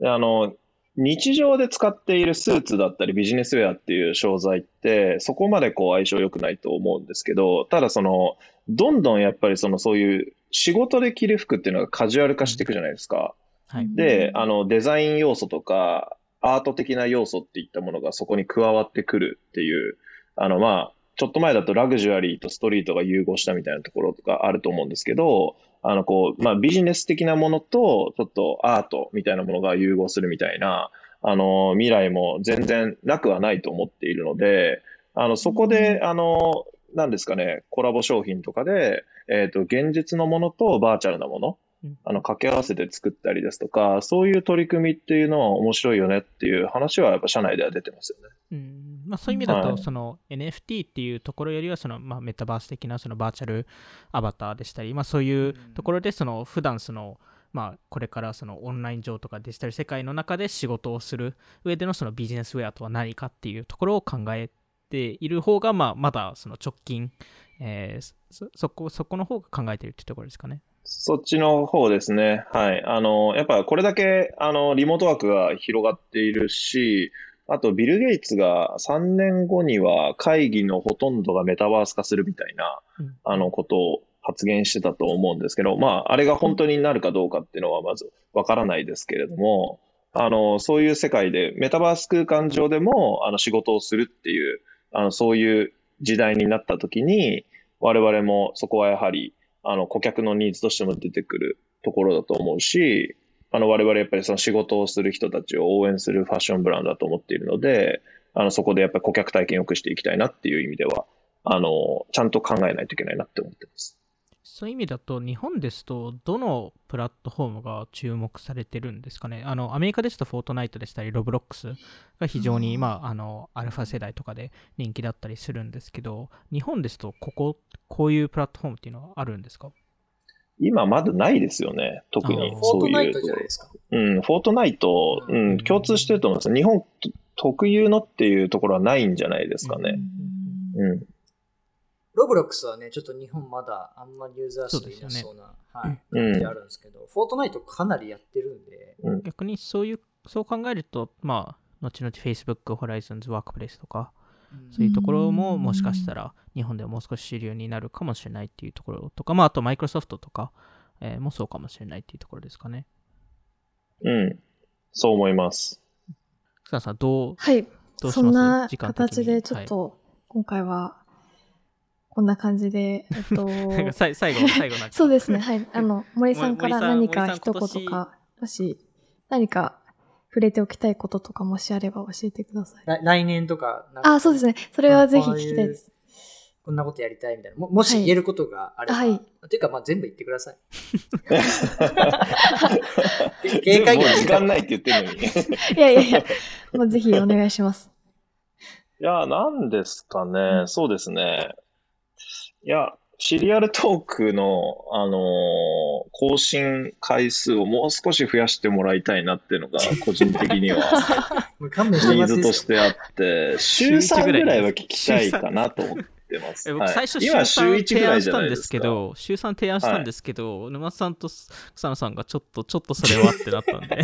であの、日常で使っているスーツだったりビジネスウェアっていう商材って、そこまでこう相性良くないと思うんですけど、ただその、どんどんやっぱりそのそういう仕事で着る服っていうのがカジュアル化していくじゃないですか。はい。で、あの、デザイン要素とか、アート的な要素っていったものがそこに加わってくるっていう、あの、まあ、ちょっと前だとラグジュアリーとストリートが融合したみたいなところとかあると思うんですけど、あの、こう、まあ、ビジネス的なものと、ちょっとアートみたいなものが融合するみたいな、あの、未来も全然なくはないと思っているので、あの、そこで、あの、なんですかね、コラボ商品とかで、えっ、と、現実のものとバーチャルなもの、うんあの、掛け合わせて作ったりですとか、そういう取り組みっていうのは面白いよねっていう話はやっぱ社内では出てますよね。うんまあ、そういう意味だと、はいその NFT っていうところよりはその、まあ、メタバース的なそのバーチャルアバターでしたり、まあ、そういうところでその普段そのまあ、これからそのオンライン上とかデジタル世界の中で仕事をする上でのそのビジネスウェアとは何かっていうところを考えている方が、まあ、まだその直近、えーそそこそこの方が考えているっていうところですかね。そっちの方ですね。はい。あの、やっぱこれだけ、あの、リモートワークが広がっているし、あと、ビル・ゲイツが3年後には会議のほとんどがメタバース化するみたいな、うんあの、ことを発言してたと思うんですけど、まあ、あれが本当になるかどうかっていうのはまずわからないですけれども、あの、そういう世界で、メタバース空間上でも、あの、仕事をするっていう、あの、そういう時代になった時に、我々もそこはやはり、あの、顧客のニーズとしても出てくるところだと思うし、あの、我々やっぱりその仕事をする人たちを応援するファッションブランドだと思っているので、あの、そこでやっぱり顧客体験を良くしていきたいなっていう意味では、あの、ちゃんと考えないといけないなって思ってます。そういう意味だと、日本ですと、どのプラットフォームが注目されてるんですかね？あの、アメリカですと、フォートナイトでしたり、ロブロックスが非常に、うんまあ、あの、アルファ世代とかで人気だったりするんですけど、日本ですと、ここ、こういうプラットフォームっていうのはあるんですか？今まだないですよね。特にあーフォーそういうトナイトじゃないですか。うん、フォートナイト、ううんん、共通してると思います。日本特有のっていうところはないんじゃないですかね。うん。ロブロックスはね、ちょっと日本まだあんまりユーザー数いなそうな、はい、うん感じあるんですけど、フォートナイトかなりやってるんで、逆にそういう、そう考えると、まあ、後々 Facebook、Horizons、Workplace とか、そういうところももしかしたら日本ではもう少し主流になるかもしれないっていうところとか、まあ、あとマイクロソフトとか、えーもそうかもしれないっていうところですかね。うん。そう思います。草野さん、どう、はい。どうします？そんな形でちょっと、今回は、こんな感じで、えっと、最後、最後なんか。そうですね。はい。あの、森さんから何か一言か、もし、何か触れておきたいこととかもしあれば教えてください。来来年とか、あ、そうですね。それはぜひ聞きたいです。こんなことやりたいみたいな。ももしはい言えることがあれば。はいっていうか、まあ全部言ってください。警戒もうが時間ないって言ってるのに。いいやいやいや、もうぜひお願いします。や、なんですかね。そうですね。いや、シリアルトークの、あのー更新回数をもう少し増やしてもらいたいなっていうのが、個人的にはもう勘弁してもニーズらっていいですか？としてあって、週3ぐらいは聞きたいかなと思ってます。え僕はい最初週今週3 1ぐ提らいじゃ案したんでないですすか。けど、週3提案したんですけど、沼さんと草野さんがちょっと、ちょっとそれはってなったんで、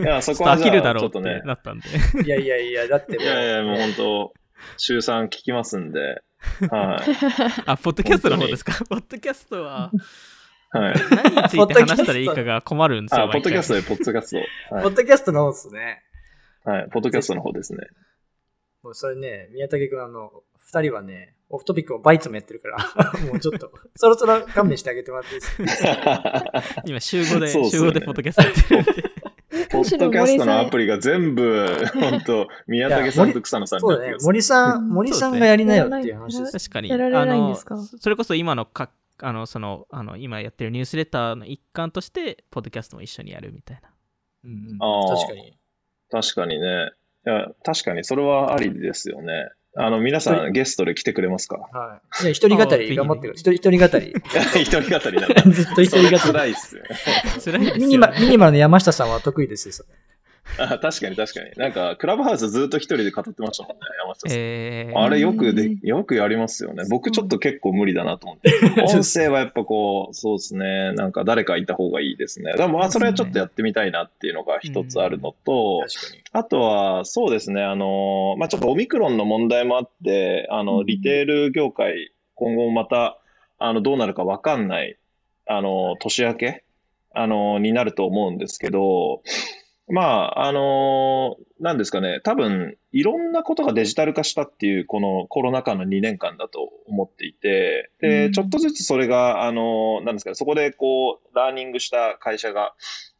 いや、そちょっと飽こはじゃあ、きるだろうっちょってとね。なったんで。いやいやいや、だってもう。いやいや、もう本当、週3聞きますんで。はい。あ、ポッドキャストの方ですか？ポッドキャストは、はい。何について話したらいいかが困るんですよ。あ、ポッドキャスト毎で、ポッドキャスト。はいポッ。ドキャストの方ですね。はい。ポッドキャストの方ですね。もうそれね、宮武君あの、二人はね、オフトピックをバイツもやってるから、もうちょっと、そろそろ勘弁してあげてもらっていいですか？回 今、週5で、ね週5でポッドキャストやってるんで。ポッドキャストのアプリが全部、本当宮武さんと草野さんにねなってま。す。森さ、うんん森さんがやりなよっていう話です。確かに。やられないんですか？それこそ今のか、あの、その、あの、今やってるニュースレターの一環として、ポッドキャストも一緒にやるみたいな。うんうんあー確かに。確かにね。いや、確かにそれはありですよね。あの、皆さんゲストで来てくれますか？はい。じゃあ、一人語り頑張ってください。一人語り。一人語り なんだ。ずっと一人語り。辛いっすよね。辛いですよ、ね。ミニマミニマルの山下さんは得意ですよ。あ確かに確かに。なんか、クラブハウスずっと一人で語ってましたもんね、山下さん。えー、あれよくへで、ーよくやりますよね。僕ちょっと結構無理だなと思って。音声はやっぱこう、そうですね。なんか誰かいた方がいいですね。でもまあそれはちょっとやってみたいなっていうのが一つあるのと、確かに。あとはそうですね。あの、まあちょっとオミクロンの問題もあって、あの、うんリテール業界、今後また、あの、どうなるかわかんない、あの、年明け、あの、になると思うんですけど、まあ、あのなんですかね、多分、いろんなことがデジタル化したっていう、このコロナ禍の2年間だと思っていて、で、うん。ちょっとずつそれが、あのなんですかね、そこでこう、ラーニングした会社が、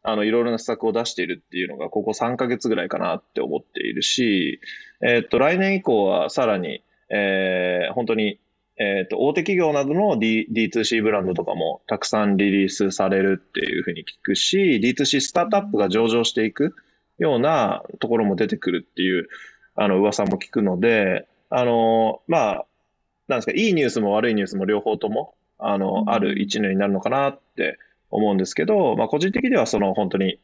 あの、いろいろな施策を出しているっていうのが、ここ3ヶ月ぐらいかなって思っているし、えっと、来年以降はさらに、えー本当に、えっと、大手企業などの、D、D2C ブランドとかもたくさんリリースされるっていうふうに聞くし、D2C スタートアップが上場していくようなところも出てくるっていう、あの、噂も聞くので、あの、まあ、なんですか、いいニュースも悪いニュースも両方とも、あの、うん。ある一年になるのかなって思うんですけど、まあ、個人的にはその本当に、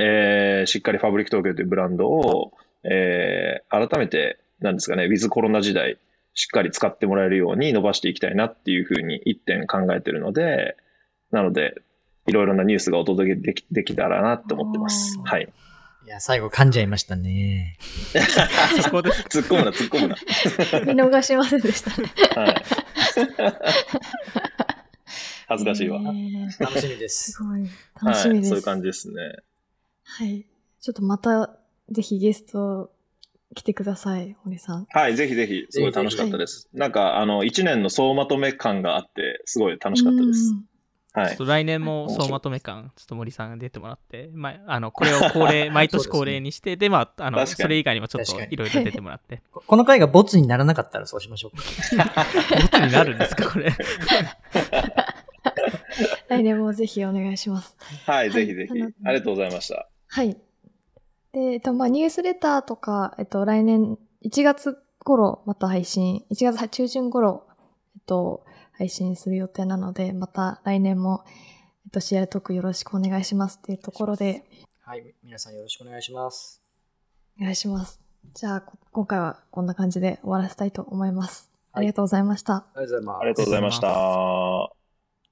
えーしっかりファブリック東京というブランドを、えー改めて、なんですかね、ウィズコロナ時代、しっかり使ってもらえるように伸ばしていきたいなっていうふうに一点考えてるので、なので、いろいろなニュースがお届けできできたらなと思ってます。はい。いや、最後噛んじゃいましたね。そこですか？突っ込むな、突っ込むな。見逃しませんでしたね。はい。恥ずかしいわ。楽しみですす。ごい。楽しみです。そういう感じですね。はい。ちょっとまた、ぜひゲスト来てください、堀さん。はい、ぜひぜひ、すごい楽しかったです。なんか、あの、一年の総まとめ感があって、すごい楽しかったです。はい来年も総まとめ感、ちょっと森さんが出てもらって、まあ、あのこれを恒例、毎年恒例にして、で、まあ、あのそれ以外にもちょっといろいろ出てもらって、こ この回がボツにならなかったらそうしましょうか。ボツになるんですか、これ。来年もぜひお願いします。はい、ぜひぜひ。あのありがとうございました。はい。で、えっと、まあ、ニュースレターとか、えっと、来年1月頃また配信、1月中旬頃、えっと、配信する予定なので、また来年も、えっと、シェアトークよろしくお願いしますっていうところで、はい、皆さんよろしくお願いします。お願いします。じゃあ、こ今回はこんな感じで終わらせたいと思います。はいありがとうございました。ありがとうございます。ありがとうございました。